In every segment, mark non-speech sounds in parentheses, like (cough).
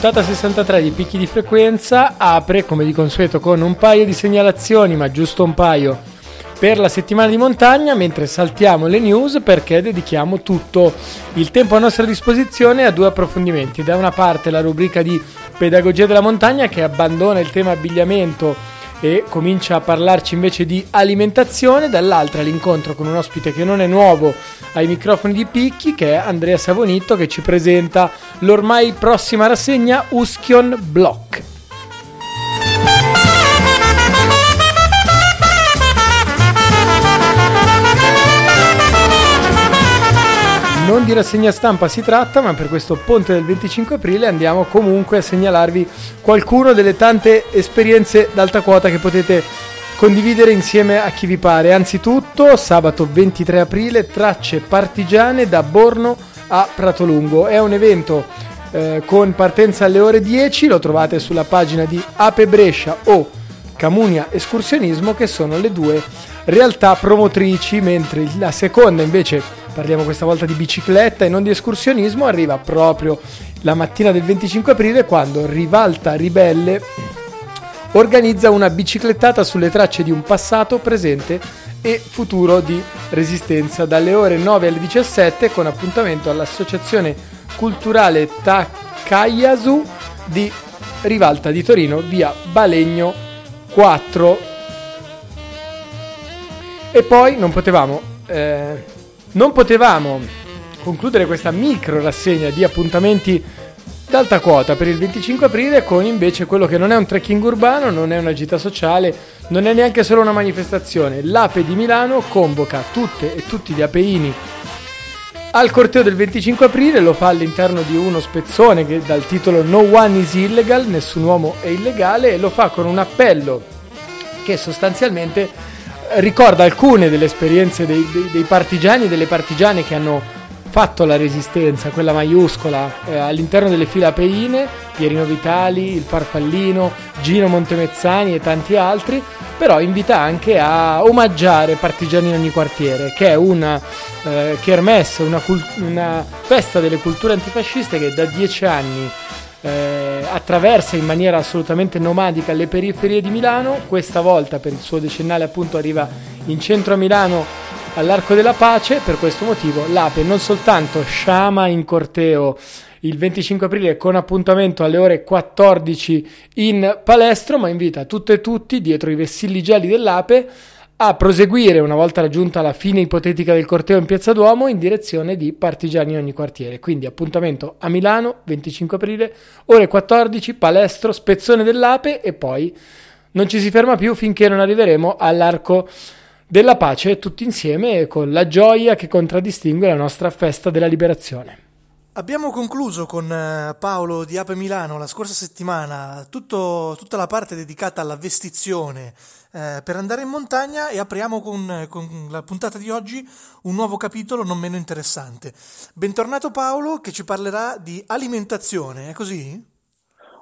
Puntata 63 di Picchi di Frequenza apre come di consueto con un paio di segnalazioni, ma giusto un paio, per la settimana di montagna, mentre saltiamo le news perché dedichiamo tutto il tempo a nostra disposizione a due approfondimenti. Da una parte la rubrica di Pedagogia della montagna che abbandona il tema abbigliamento e comincia a parlarci invece di alimentazione, dall'altra l'incontro con un ospite che non è nuovo ai microfoni di Picchi, che è Andrea Savonitto, che ci presenta l'ormai prossima rassegna Uschion Block. Non di rassegna stampa si tratta, ma per questo ponte del 25 aprile andiamo comunque a segnalarvi qualcuno delle tante esperienze d'alta quota che potete condividere insieme a chi vi pare. Anzitutto, sabato 23 aprile, tracce partigiane da Borno a Pratolungo. È un evento eh, con partenza alle ore 10, lo trovate sulla pagina di Ape Brescia o Camunia Escursionismo, che sono le due realtà promotrici, mentre la seconda invece parliamo questa volta di bicicletta e non di escursionismo, arriva proprio la mattina del 25 aprile quando Rivalta Ribelle organizza una biciclettata sulle tracce di un passato, presente e futuro di resistenza. Dalle ore 9 alle 17 con appuntamento all'Associazione Culturale Takayasu di Rivalta di Torino via Balegno 4 e poi non potevamo eh, non potevamo concludere questa micro rassegna di appuntamenti d'alta quota per il 25 aprile con invece quello che non è un trekking urbano, non è una gita sociale, non è neanche solo una manifestazione. L'Ape di Milano convoca tutte e tutti gli apeini al corteo del 25 aprile, lo fa all'interno di uno spezzone che dal titolo No One is Illegal, nessun uomo è illegale e lo fa con un appello che sostanzialmente ricorda alcune delle esperienze dei, dei, dei partigiani e delle partigiane che hanno fatto la resistenza, quella maiuscola, eh, all'interno delle file apeine, Pierino Vitali, il Farfallino, Gino Montemezzani e tanti altri, però invita anche a omaggiare partigiani in ogni quartiere, che è una eh, kermesse, una, cult- una festa delle culture antifasciste che da dieci anni eh, attraversa in maniera assolutamente nomadica le periferie di Milano, questa volta per il suo decennale appunto arriva in centro a Milano all'Arco della Pace, per questo motivo l'Ape non soltanto sciama in corteo il 25 aprile con appuntamento alle ore 14 in palestro, ma invita tutte e tutti dietro i vessilli gialli dell'Ape a proseguire, una volta raggiunta la fine ipotetica del corteo in Piazza Duomo, in direzione di Partigiani ogni quartiere. Quindi appuntamento a Milano, 25 aprile, ore 14, palestro, spezzone dell'Ape e poi non ci si ferma più finché non arriveremo all'Arco della Pace, tutti insieme con la gioia che contraddistingue la nostra festa della liberazione. Abbiamo concluso con eh, Paolo di Ape Milano la scorsa settimana tutto, tutta la parte dedicata alla vestizione eh, per andare in montagna e apriamo con, con, la puntata di oggi un nuovo capitolo non meno interessante. Bentornato Paolo che ci parlerà di alimentazione, è così?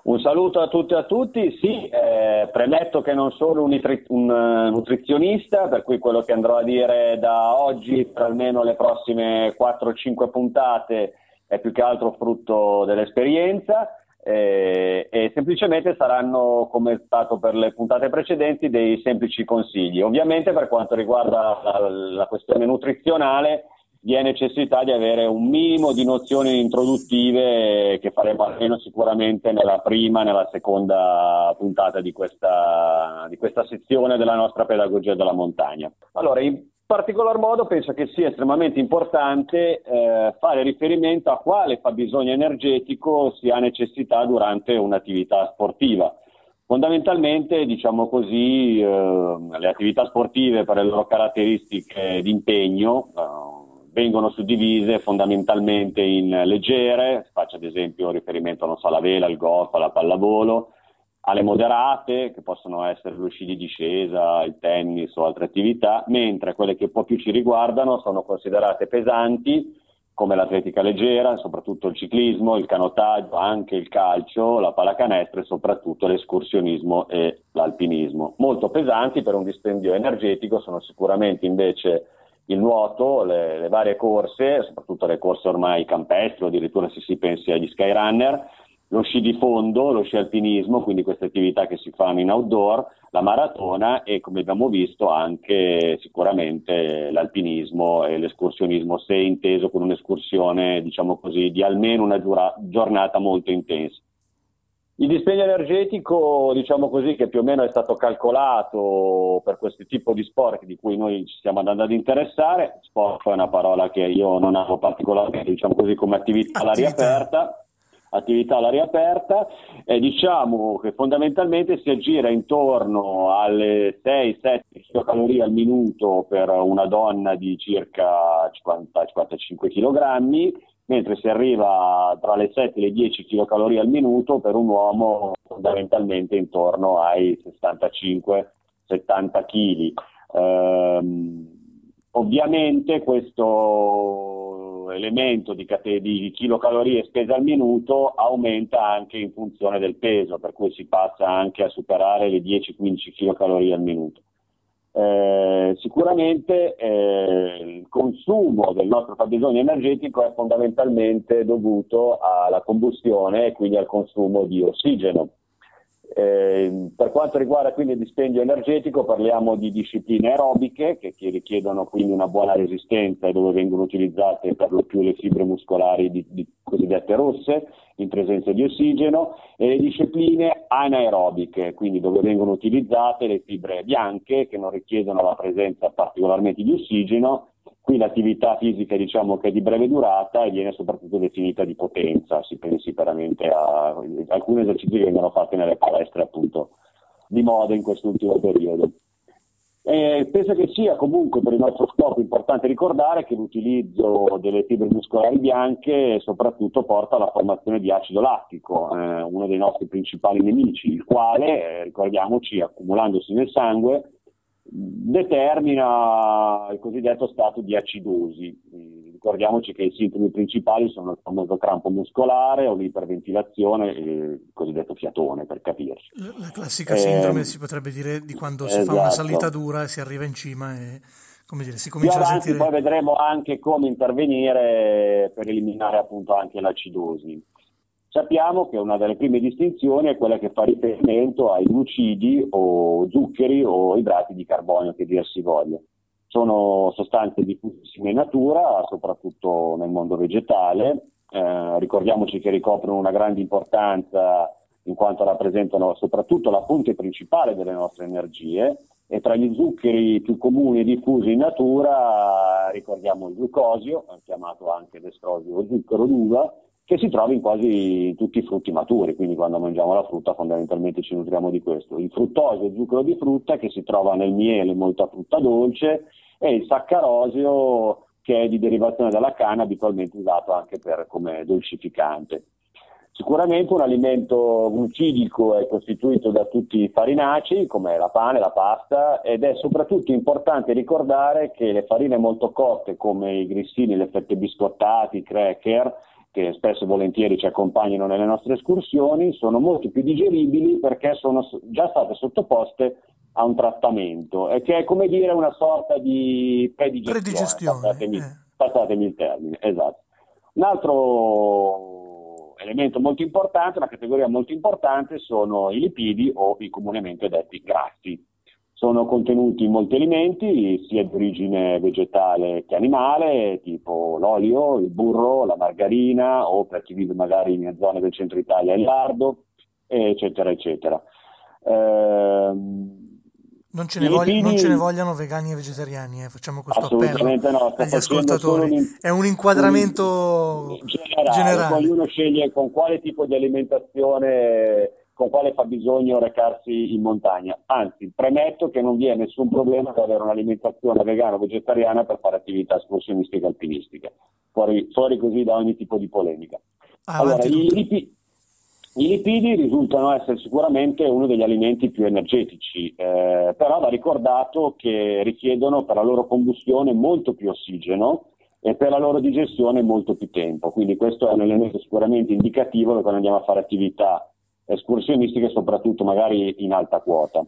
Un saluto a tutti e a tutti, sì, eh, premetto che non sono un, nutri- un uh, nutrizionista, per cui quello che andrò a dire da oggi per almeno le prossime 4-5 puntate è più che altro frutto dell'esperienza eh, e semplicemente saranno, come è stato per le puntate precedenti, dei semplici consigli. Ovviamente per quanto riguarda la, la questione nutrizionale vi è necessità di avere un minimo di nozioni introduttive che faremo almeno sicuramente nella prima nella seconda puntata di questa, di questa sezione della nostra pedagogia della montagna. Allora, in particolar modo penso che sia estremamente importante eh, fare riferimento a quale fabbisogno energetico si ha necessità durante un'attività sportiva. Fondamentalmente, diciamo così, eh, le attività sportive per le loro caratteristiche di impegno eh, vengono suddivise fondamentalmente in leggere, faccio ad esempio riferimento so, alla vela, al golf, alla pallavolo, alle moderate, che possono essere lo sci di discesa, il tennis o altre attività, mentre quelle che un po' più ci riguardano sono considerate pesanti, come l'atletica leggera, soprattutto il ciclismo, il canottaggio, anche il calcio, la pallacanestro e soprattutto l'escursionismo e l'alpinismo. Molto pesanti per un dispendio energetico sono sicuramente invece il nuoto, le, le varie corse, soprattutto le corse ormai campestri, addirittura se si pensi agli skyrunner, lo sci di fondo, lo sci alpinismo, quindi queste attività che si fanno in outdoor, la maratona e come abbiamo visto anche sicuramente l'alpinismo e l'escursionismo, se inteso con un'escursione diciamo così di almeno una giura- giornata molto intensa. Il dispendio energetico, diciamo così, che più o meno è stato calcolato per questo tipo di sport di cui noi ci stiamo andando ad interessare, sport è una parola che io non amo particolarmente, diciamo così, come attività all'aria aperta, attività all'aria aperta e diciamo che fondamentalmente si aggira intorno alle 6-7 kcal al minuto per una donna di circa 50-55 kg, mentre si arriva tra le 7 e le 10 kcal al minuto per un uomo fondamentalmente intorno ai 65-70 kg. Ehm, ovviamente questo elemento di, cate- di chilocalorie spese al minuto aumenta anche in funzione del peso, per cui si passa anche a superare le 10-15 kcal al minuto. Eh, sicuramente eh, il consumo del nostro fabbisogno energetico è fondamentalmente dovuto alla combustione e quindi al consumo di ossigeno. Eh, per quanto riguarda quindi il dispendio energetico parliamo di discipline aerobiche che, che, richiedono quindi una buona resistenza e dove vengono utilizzate per lo più le fibre muscolari di, di cosiddette rosse in presenza di ossigeno e le discipline anaerobiche, quindi dove vengono utilizzate le fibre bianche che non richiedono la presenza particolarmente di ossigeno Qui l'attività fisica diciamo che è di breve durata e viene soprattutto definita di potenza, si pensi veramente a alcuni esercizi che vengono fatti nelle palestre appunto di moda in quest'ultimo periodo. E penso che sia comunque per il nostro scopo importante ricordare che l'utilizzo delle fibre muscolari bianche soprattutto porta alla formazione di acido lattico, eh, uno dei nostri principali nemici, il quale, eh, ricordiamoci, accumulandosi nel sangue, determina il cosiddetto stato di acidosi. Ricordiamoci che i sintomi principali sono il famoso crampo muscolare o l'iperventilazione e il cosiddetto fiatone, per capirci. La classica sindrome eh, si potrebbe dire di quando esatto. si fa una salita esatto. dura e si arriva in cima e come dire, si comincia avanti, a sentire... Poi vedremo anche come intervenire per eliminare appunto anche l'acidosi. Sappiamo che una delle prime distinzioni è quella che fa riferimento ai glucidi o zuccheri o idrati di carbonio, che dir si voglia. Sono sostanze diffusissime in natura, soprattutto nel mondo vegetale. Eh, ricordiamoci che ricoprono una grande importanza in quanto rappresentano soprattutto la fonte principale delle nostre energie e tra gli zuccheri più comuni e diffusi in natura ricordiamo il glucosio, chiamato anche destrosio o zucchero d'uva, che si trova in quasi tutti i frutti maturi, quindi quando mangiamo la frutta fondamentalmente ci nutriamo di questo. Il fruttosio, il zucchero di frutta che si trova nel miele, molta frutta dolce, e il saccarosio che è di derivazione dalla canna, abitualmente usato anche per, come dolcificante. Sicuramente un alimento glucidico è costituito da tutti i farinacei, come la pane, la pasta, ed è soprattutto importante ricordare che le farine molto cotte, come i grissini, le fette biscottati, i cracker, che spesso e volentieri ci accompagnano nelle nostre escursioni, sono molto più digeribili perché sono già state sottoposte a un trattamento e che è come dire una sorta di predigestione, predigestione passatemi, eh. passatemi il termine, esatto. Un altro elemento molto importante, una categoria molto importante sono i lipidi o i comunemente detti grassi sono contenuti molti alimenti, sia di origine vegetale che animale, tipo l'olio, il burro, la margarina o per chi vive magari in zone del centro Italia il lardo, eccetera, eccetera. Ehm, non ce, voglia, lipidi... non ce, ne vogliano vegani e vegetariani, eh? facciamo questo appello no, agli ascoltatori. Un... È un inquadramento generale, generale. Poi uno sceglie con quale tipo di alimentazione con quale fa bisogno recarsi in montagna. Anzi, premetto che non vi è nessun problema ad avere un'alimentazione vegana o vegetariana per fare attività escursionistica e alpinistica, fuori, fuori, così da ogni tipo di polemica. Ah, allora, i, lipi, I lipidi risultano essere sicuramente uno degli alimenti più energetici, eh, però va ricordato che richiedono per la loro combustione molto più ossigeno e per la loro digestione molto più tempo, quindi questo è un elemento sicuramente indicativo quando andiamo a fare attività escursionistiche, soprattutto magari in alta quota.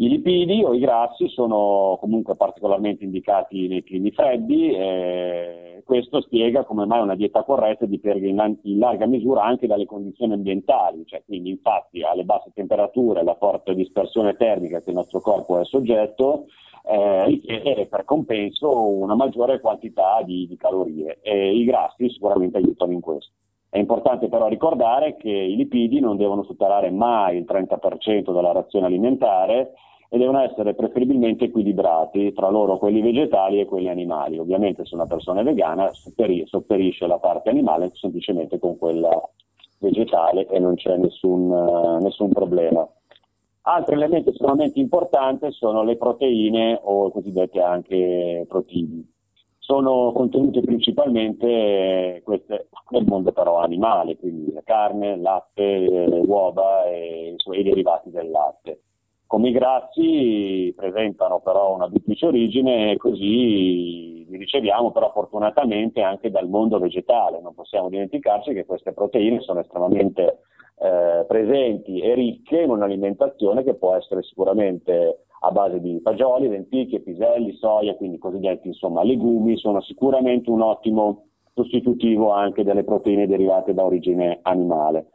I lipidi o i grassi sono comunque particolarmente indicati nei climi freddi e questo spiega come mai una dieta corretta dipende in larga misura anche dalle condizioni ambientali, cioè quindi infatti alle basse temperature, la forte dispersione termica che il nostro corpo è soggetto eh, richiede per compenso una maggiore quantità di, di calorie e i grassi sicuramente aiutano in questo. È importante però ricordare che i lipidi non devono superare mai il 30% della razione alimentare e devono essere preferibilmente equilibrati tra loro quelli vegetali e quelli animali. Ovviamente se una persona è vegana sopperisce la parte animale semplicemente con quella vegetale e non c'è nessun, uh, nessun problema. Altro elemento estremamente importante sono le proteine o cosiddette anche proteine sono contenute principalmente queste nel mondo però animale, quindi la carne, latte, uova e i derivati del latte. Come i grassi presentano però una duplice origine e così li riceviamo però fortunatamente anche dal mondo vegetale. Non possiamo dimenticarci che queste proteine sono estremamente eh, presenti e ricche in un'alimentazione che può essere sicuramente a base di fagioli, lenticchie, piselli, soia, quindi cosiddetti insomma legumi, sono sicuramente un ottimo sostitutivo anche delle proteine derivate da origine animale.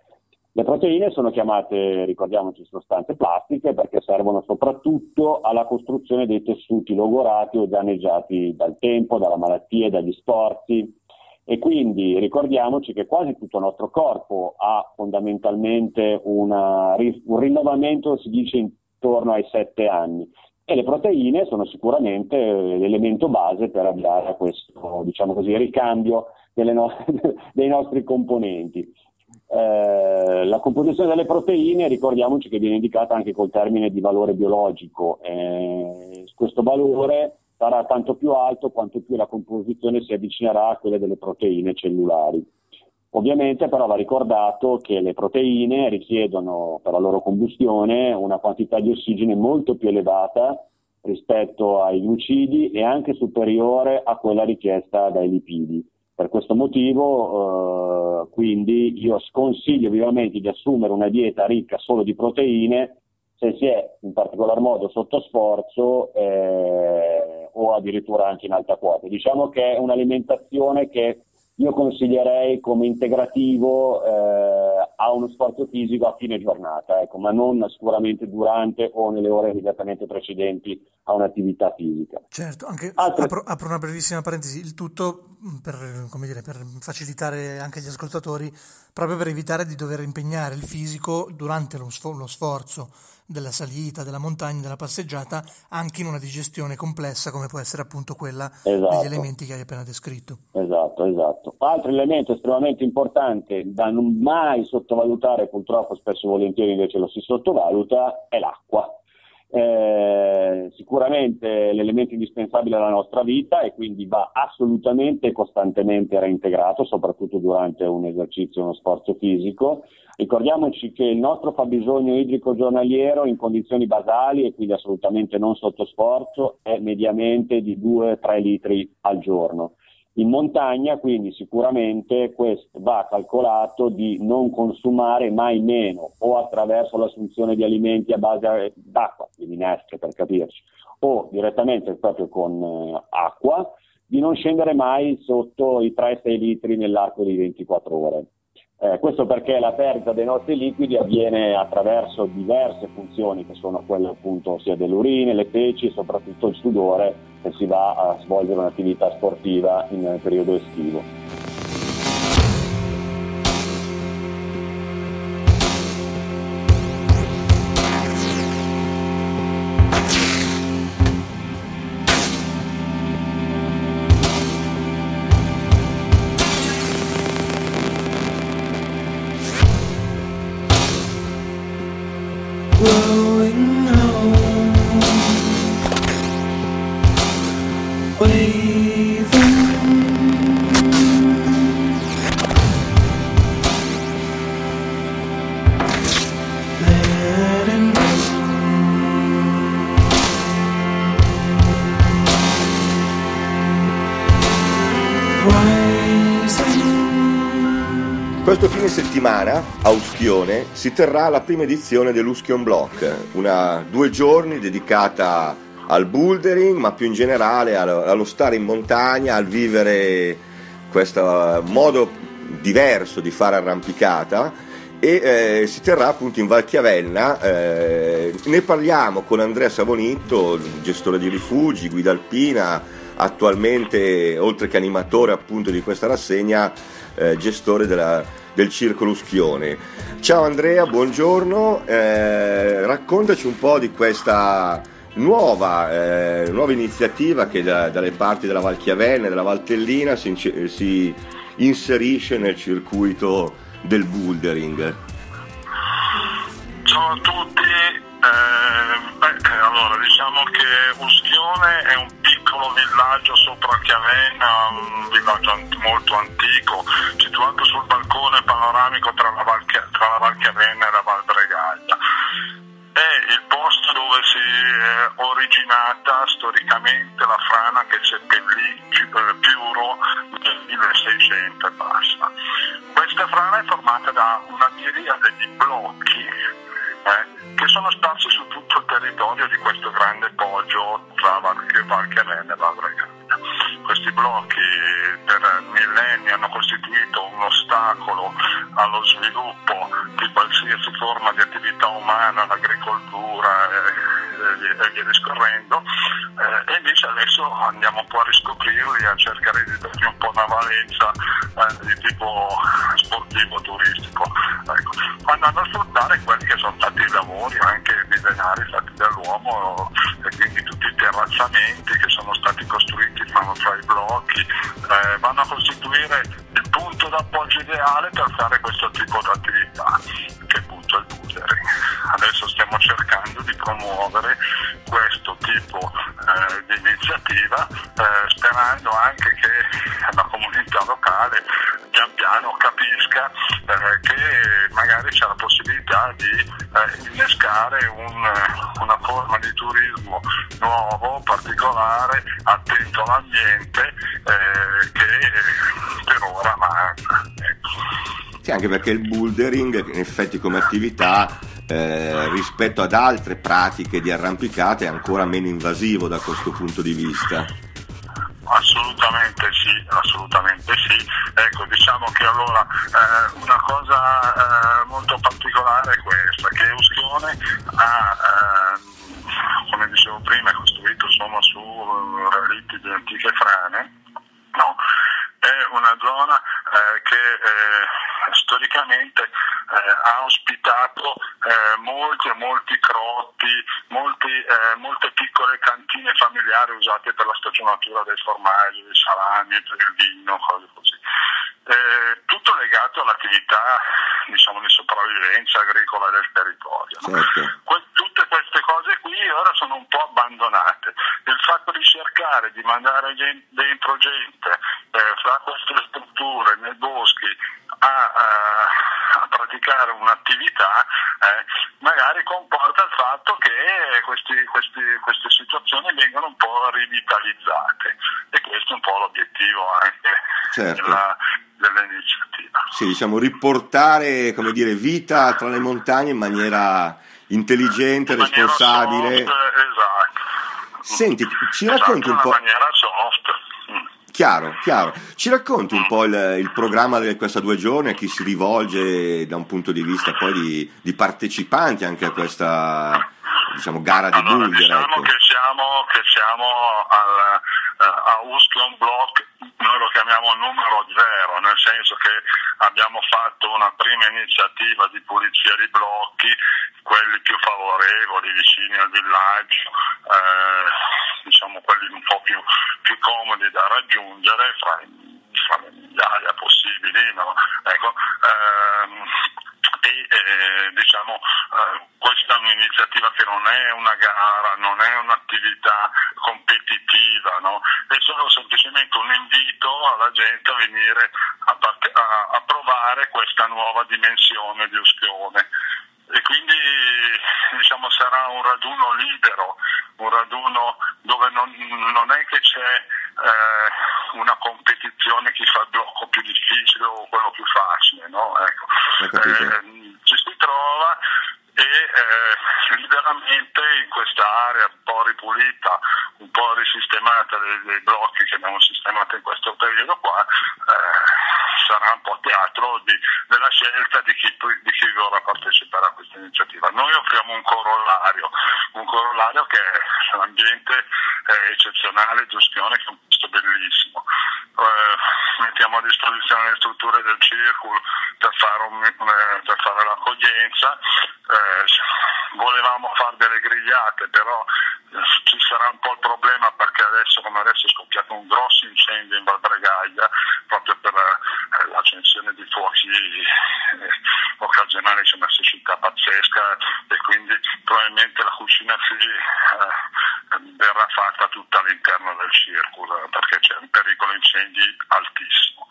Le proteine sono chiamate, ricordiamoci, sostanze plastiche perché servono soprattutto alla costruzione dei tessuti logorati o danneggiati dal tempo, dalla malattia, dagli sforzi e quindi ricordiamoci che quasi tutto il nostro corpo ha fondamentalmente una, un rinnovamento, si dice, intorno ai 7 anni e le proteine sono sicuramente l'elemento base per avviare a questo diciamo così, ricambio no- (laughs) dei nostri componenti. Eh, la composizione delle proteine, ricordiamoci che viene indicata anche col termine di valore biologico. Eh, questo valore sarà tanto più alto quanto più la composizione si avvicinerà a quella delle proteine cellulari. Ovviamente però va ricordato che le proteine richiedono per la loro combustione una quantità di ossigeno molto più elevata rispetto ai glucidi e anche superiore a quella richiesta dai lipidi. Per questo motivo, eh, quindi, io sconsiglio vivamente di assumere una dieta ricca solo di proteine se si è in particolar modo sotto sforzo eh, o addirittura anche in alta quota. Diciamo che è un'alimentazione che io consiglierei come integrativo eh, a uno sforzo fisico a fine giornata, ecco, ma non sicuramente durante o nelle ore immediatamente precedenti a un'attività fisica. Certo, anche Altre... apro, apro, una brevissima parentesi, il tutto per, dire, per facilitare anche gli ascoltatori, proprio per evitare di dover impegnare il fisico durante lo, lo sforzo della salita, della montagna, della passeggiata, anche in una digestione complessa come può essere appunto quella esatto. degli elementi che hai appena descritto. Esatto, esatto. Altro elemento estremamente importante da non mai sottovalutare, purtroppo spesso e volentieri invece lo si sottovaluta, è l'acqua. Eh, sicuramente l'elemento indispensabile della nostra vita e quindi va assolutamente e costantemente reintegrato, soprattutto durante un esercizio, uno sforzo fisico. Ricordiamoci che il nostro fabbisogno idrico giornaliero in condizioni basali e quindi assolutamente non sotto sforzo è mediamente di 2-3 litri al giorno. In montagna quindi sicuramente questo va calcolato di non consumare mai meno o attraverso l'assunzione di alimenti a base d'acqua, di minestre per capirci, o direttamente proprio con eh, acqua, di non scendere mai sotto i 3-6 litri nell'arco di 24 ore. Eh, questo perché la perdita dei nostri liquidi avviene attraverso diverse funzioni che sono quelle appunto sia dell'urine, le feci e soprattutto il sudore se si va a svolgere un'attività sportiva in periodo estivo. Fine settimana a Uschione si terrà la prima edizione dell'Uschion Block, una due giorni dedicata al bouldering, ma più in generale allo stare in montagna, al vivere questo modo diverso di fare arrampicata e eh, si terrà appunto in Val Chiavenna. Eh, ne parliamo con Andrea Savonitto, gestore di rifugi, guida alpina, attualmente oltre che animatore appunto di questa rassegna eh, gestore della, del Circolo Uschione. Ciao Andrea, buongiorno, eh, raccontaci un po' di questa nuova, eh, nuova iniziativa che da, dalle parti della Val Chiavenna e della Valtellina si, si inserisce nel circuito del bouldering. Ciao a tutti, eh, beh, allora diciamo che Uschione è un piccolo villaggio sopra Chiavenna, un villaggio molto antico, situato sul balcone panoramico tra la Val, tra la Val Chiavenna e la Val Bregaglia. È il posto dove si è originata storicamente la frana che seppellì Piuro nel 1600 e passa. Questa frana è formata da una miriade di blocchi eh, che sono sparsi su tutto il territorio di questo grande poggio tra Valchianene e Val Bregaglia. Questi blocchi per millenni hanno costituito un ostacolo allo sviluppo di qualsiasi forma di attività umana, l'agricoltura e, e via discorrendo. Eh, e invece adesso andiamo un po' a riscoprirli, a cercare di dargli un po' una valenza eh, di tipo sportivo, turistico. Ecco. Andando a sfruttare quelli che sono stati i lavori anche millenari fatti dall'uomo e quindi tutti i terrazzamenti che sono stati costruiti fra i blocchi, eh, vanno a costituire il punto d'appoggio ideale per fare questo tipo di attività, che è appunto il bouldering. Adesso stiamo cercando di promuovere tipo eh, di iniziativa eh, sperando anche che la comunità locale pian piano capisca eh, che magari c'è la possibilità di eh, innescare un, una forma di turismo nuovo, particolare, attento all'ambiente eh, che per ora manca. Ecco. Sì, anche perché il bouldering in effetti come attività eh, rispetto ad altre pratiche di arrampicata è ancora meno invasivo da questo punto di vista. Assolutamente sì, assolutamente sì. Ecco, diciamo che allora eh, una cosa eh, molto particolare è questa, che Uschione ha, eh, come dicevo prima, è costruito insomma, su relitti di antiche frane, no? è una zona eh, che eh, storicamente eh, ha ospitato eh, molti e molti crotti, molti, eh, molte piccole cantine familiari usate per la stagionatura dei formaggi, dei salami, per il vino, cose così. Eh, tutto legato all'attività diciamo, di sopravvivenza agricola del territorio. Certo. Que- tutte queste cose qui ora sono un po' abbandonate. Il fatto di cercare di mandare dentro gente eh, fra queste strutture nei boschi a, a praticare un'attività eh, magari comporta il fatto che questi, questi, queste situazioni vengono un po' rivitalizzate e questo è un po' l'obiettivo anche certo. della, dell'iniziativa. Sì, diciamo riportare come dire, vita tra le montagne in maniera intelligente, in responsabile. Soft, esatto. Senti, ci racconti esatto, un po'. In maniera soft. Chiaro, chiaro. Ci racconti un po' il, il, programma di questa due giorni, a chi si rivolge da un punto di vista poi di, di partecipanti anche a questa diciamo, gara di allora, Bulgari? Diciamo ecco. che siamo, che siamo al, a Ustion Block, noi lo chiamiamo numero zero, nel senso che abbiamo fatto una prima iniziativa di pulizia di blocchi, quelli più favorevoli, vicini al villaggio. Eh, diciamo quelli un po' più, più comodi da raggiungere fra, fra le migliaia possibili. No? Ecco, ehm, e eh, diciamo eh, questa è un'iniziativa che non è una gara, non è un'attività competitiva, no? è solo semplicemente un invito alla gente a venire a, part- a, a provare questa nuova dimensione di Uschione e quindi diciamo, sarà un raduno libero, un raduno dove non, non è che c'è eh, una competizione chi fa il blocco più difficile o quello più facile, no? Ecco. Eh, ci si trova e eh, liberamente in questa area un po' ripulita, un po' risistemata dei, dei blocchi che abbiamo sistemato in questo periodo qua, eh, sarà un po' teatro di, della scelta di chi, di chi, vorrà partecipare a questa iniziativa. Noi offriamo un corollario, un corollario che è l'ambiente eh, eccezionale di Uschione, che è un posto bellissimo. Eh, mettiamo a disposizione le strutture del circolo per fare, un, eh, per fare l'accoglienza. Eh, volevamo fare delle grigliate, però eh, ci sarà un po' il problema adesso come adesso è scoppiato un grosso incendio in Valbregaglia proprio per eh, l'accensione di fuochi eh, occasionali, c'è una siccità pazzesca e quindi probabilmente la cucina si eh, verrà fatta tutta all'interno del circolo perché c'è un pericolo incendi altissimo.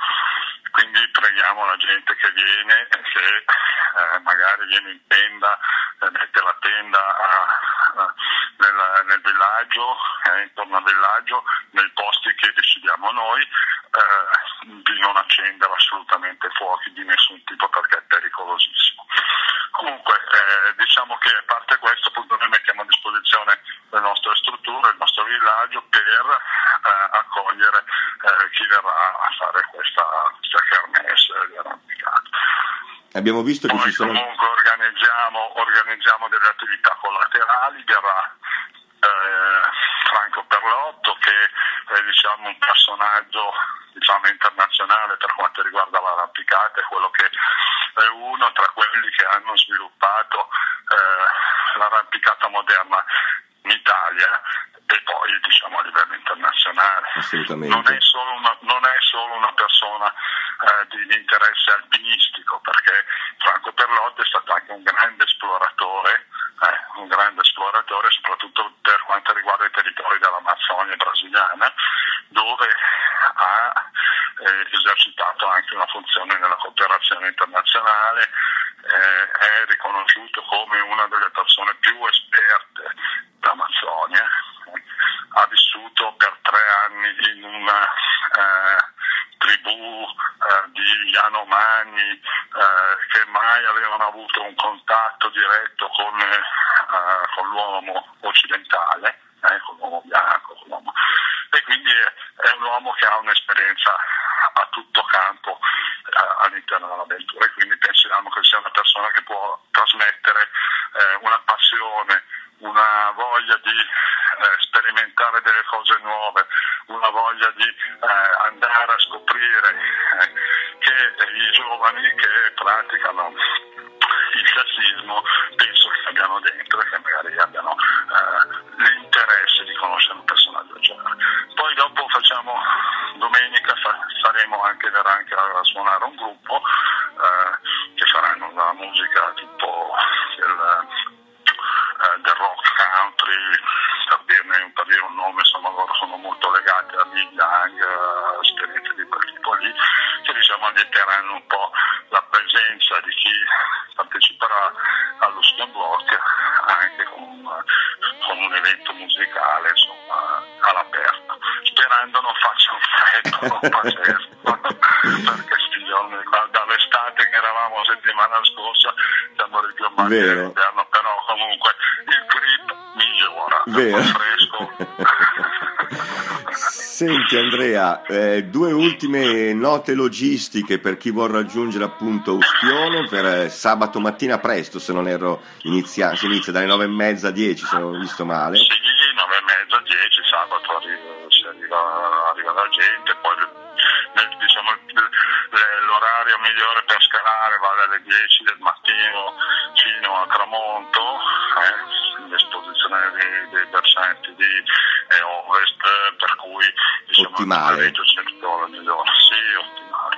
Quindi preghiamo la gente che viene che eh, magari viene in tenda, eh, mette la tenda a, a, nel, nel, villaggio, eh, intorno al villaggio, nei posti che decidiamo noi, eh, di non accendere assolutamente fuochi di nessun tipo perché è pericolosissimo. Comunque eh, diciamo che a parte questo appunto noi mettiamo a disposizione le nostre strutture, il nostro villaggio per eh, accogliere chi verrà a fare questa, questa kermesse di arrampicato. Abbiamo visto che Noi ci sono... comunque organizziamo, organizziamo delle attività collaterali, verrà eh, Franco Perlotto che è diciamo, un personaggio diciamo, internazionale per quanto riguarda l'arrampicata, è quello che è uno tra quelli che hanno sviluppato eh, l'arrampicata moderna in Italia e poi diciamo, a livello internazionale. Non è è riconosciuto come una delle persone più esperte fa, faremo anche, verrà anche a, suonare un gruppo eh, che faranno una musica tipo del, eh, del rock country per dirne per dire un nome, insomma loro sono molto legati a Neil Young, a esperienze di quel tipo lì, che diciamo allieteranno un po' la presenza di chi parteciperà allo Stone Block anche con, con, un evento musicale insomma all'aperto, sperando non faccia un freddo pazzesco, all'inverno, però comunque il grip migliora, Vero. fresco. (laughs) Senti Andrea, eh, due ultime note logistiche per chi vuole raggiungere appunto Uschione per eh, sabato mattina presto, se non erro, inizia, si inizia dalle nove e mezza a 10, se non ho visto male. Sì, nove e mezza, 10, sabato arriva, si arriva, arriva la gente, poi nel, diciamo, l'orario migliore per scalare va dalle 10 del mattino fino a tramonto, eh, l'esposizione dei, dei versanti di eh, ovest, per cui diciamo, ottimale. il circolo migliore. Sì, ottimale.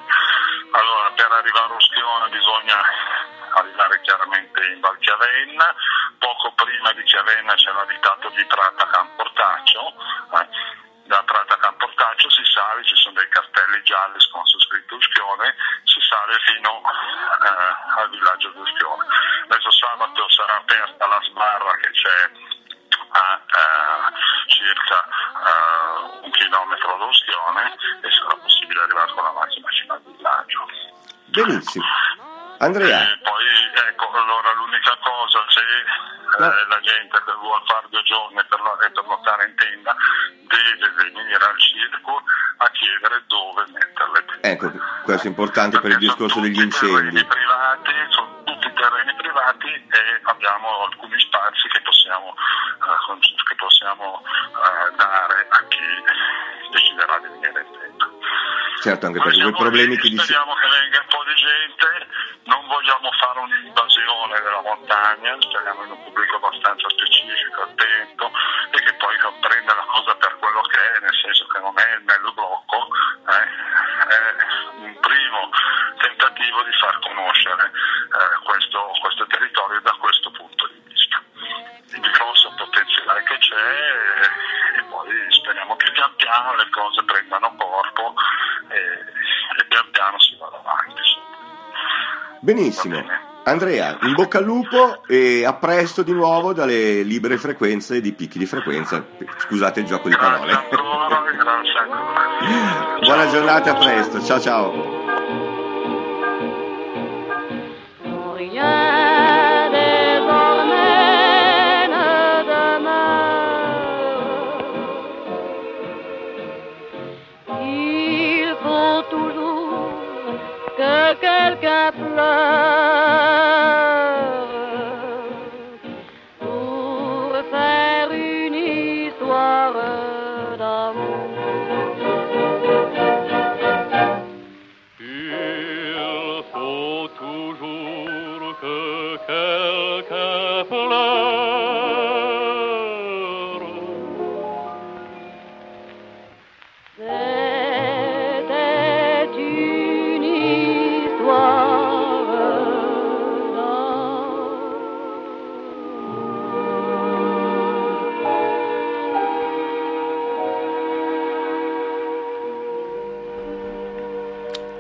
Allora, per arrivare a Uschione bisogna arrivare chiaramente in Val Chiavenna, poco prima di Chiavenna c'è l'abitato di Trata Camportaccio, eh, da Trata Camportaccio si sale, ci sono dei cartelli gialli con su scritto Uschione, si sale fino eh, al villaggio di Uschione. Adesso sabato sarà aperta la sbarra che c'è a eh, circa eh, un chilometro da Uschione e sarà possibile arrivare con la macchina fino al villaggio. Benissimo. Andrea. E poi ecco, allora l'unica cosa, se No. eh, la gente che vuole fare due giorni per, e per notare in tenda, deve venire al circo a chiedere dove mettere le tende. Ecco, questo è importante per il Perché discorso degli incendi. privati, sono tutti terreni privati e abbiamo alcuni spazi che possiamo, eh, che possiamo eh, dare a chi deciderà di venire in tenda. Certo, anche perché quei problemi che dice... Speriamo che venga un po' di gente, vogliamo fare un'invasione della montagna, speriamo in un pubblico abbastanza specifico, attento e che poi comprenda la cosa per quello che è, nel senso che non è il bello blocco, eh, è un primo tentativo di far conoscere eh, questo, questo territorio da questo punto di vista. Il grosso potenziale che c'è e, poi speriamo che pian piano le cose prendano corpo Benissimo. Andrea, in bocca al lupo e a presto di nuovo dalle libere frequenze di picchi di frequenza. Scusate il gioco di parole. Buona giornata, a presto. Ciao ciao.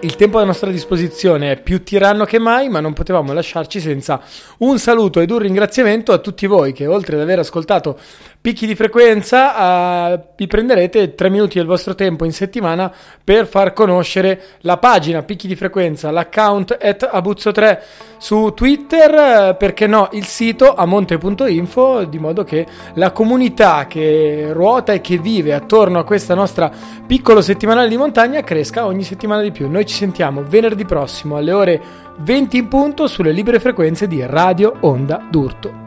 Il tempo a nostra disposizione è più tiranno che mai, ma non potevamo lasciarci senza un saluto ed un ringraziamento a tutti voi che oltre ad aver ascoltato picchi di frequenza eh, vi prenderete tre minuti del vostro tempo in settimana per far conoscere la pagina picchi di frequenza, l'account at abuzzo3 su Twitter, eh, perché no il sito amonte.info, di modo che la comunità che ruota e che vive attorno a questa nostra piccolo settimanale di montagna cresca ogni settimana di più. Noi ci sentiamo venerdì prossimo alle ore 20 in punto sulle libere frequenze di Radio Onda d'Urto.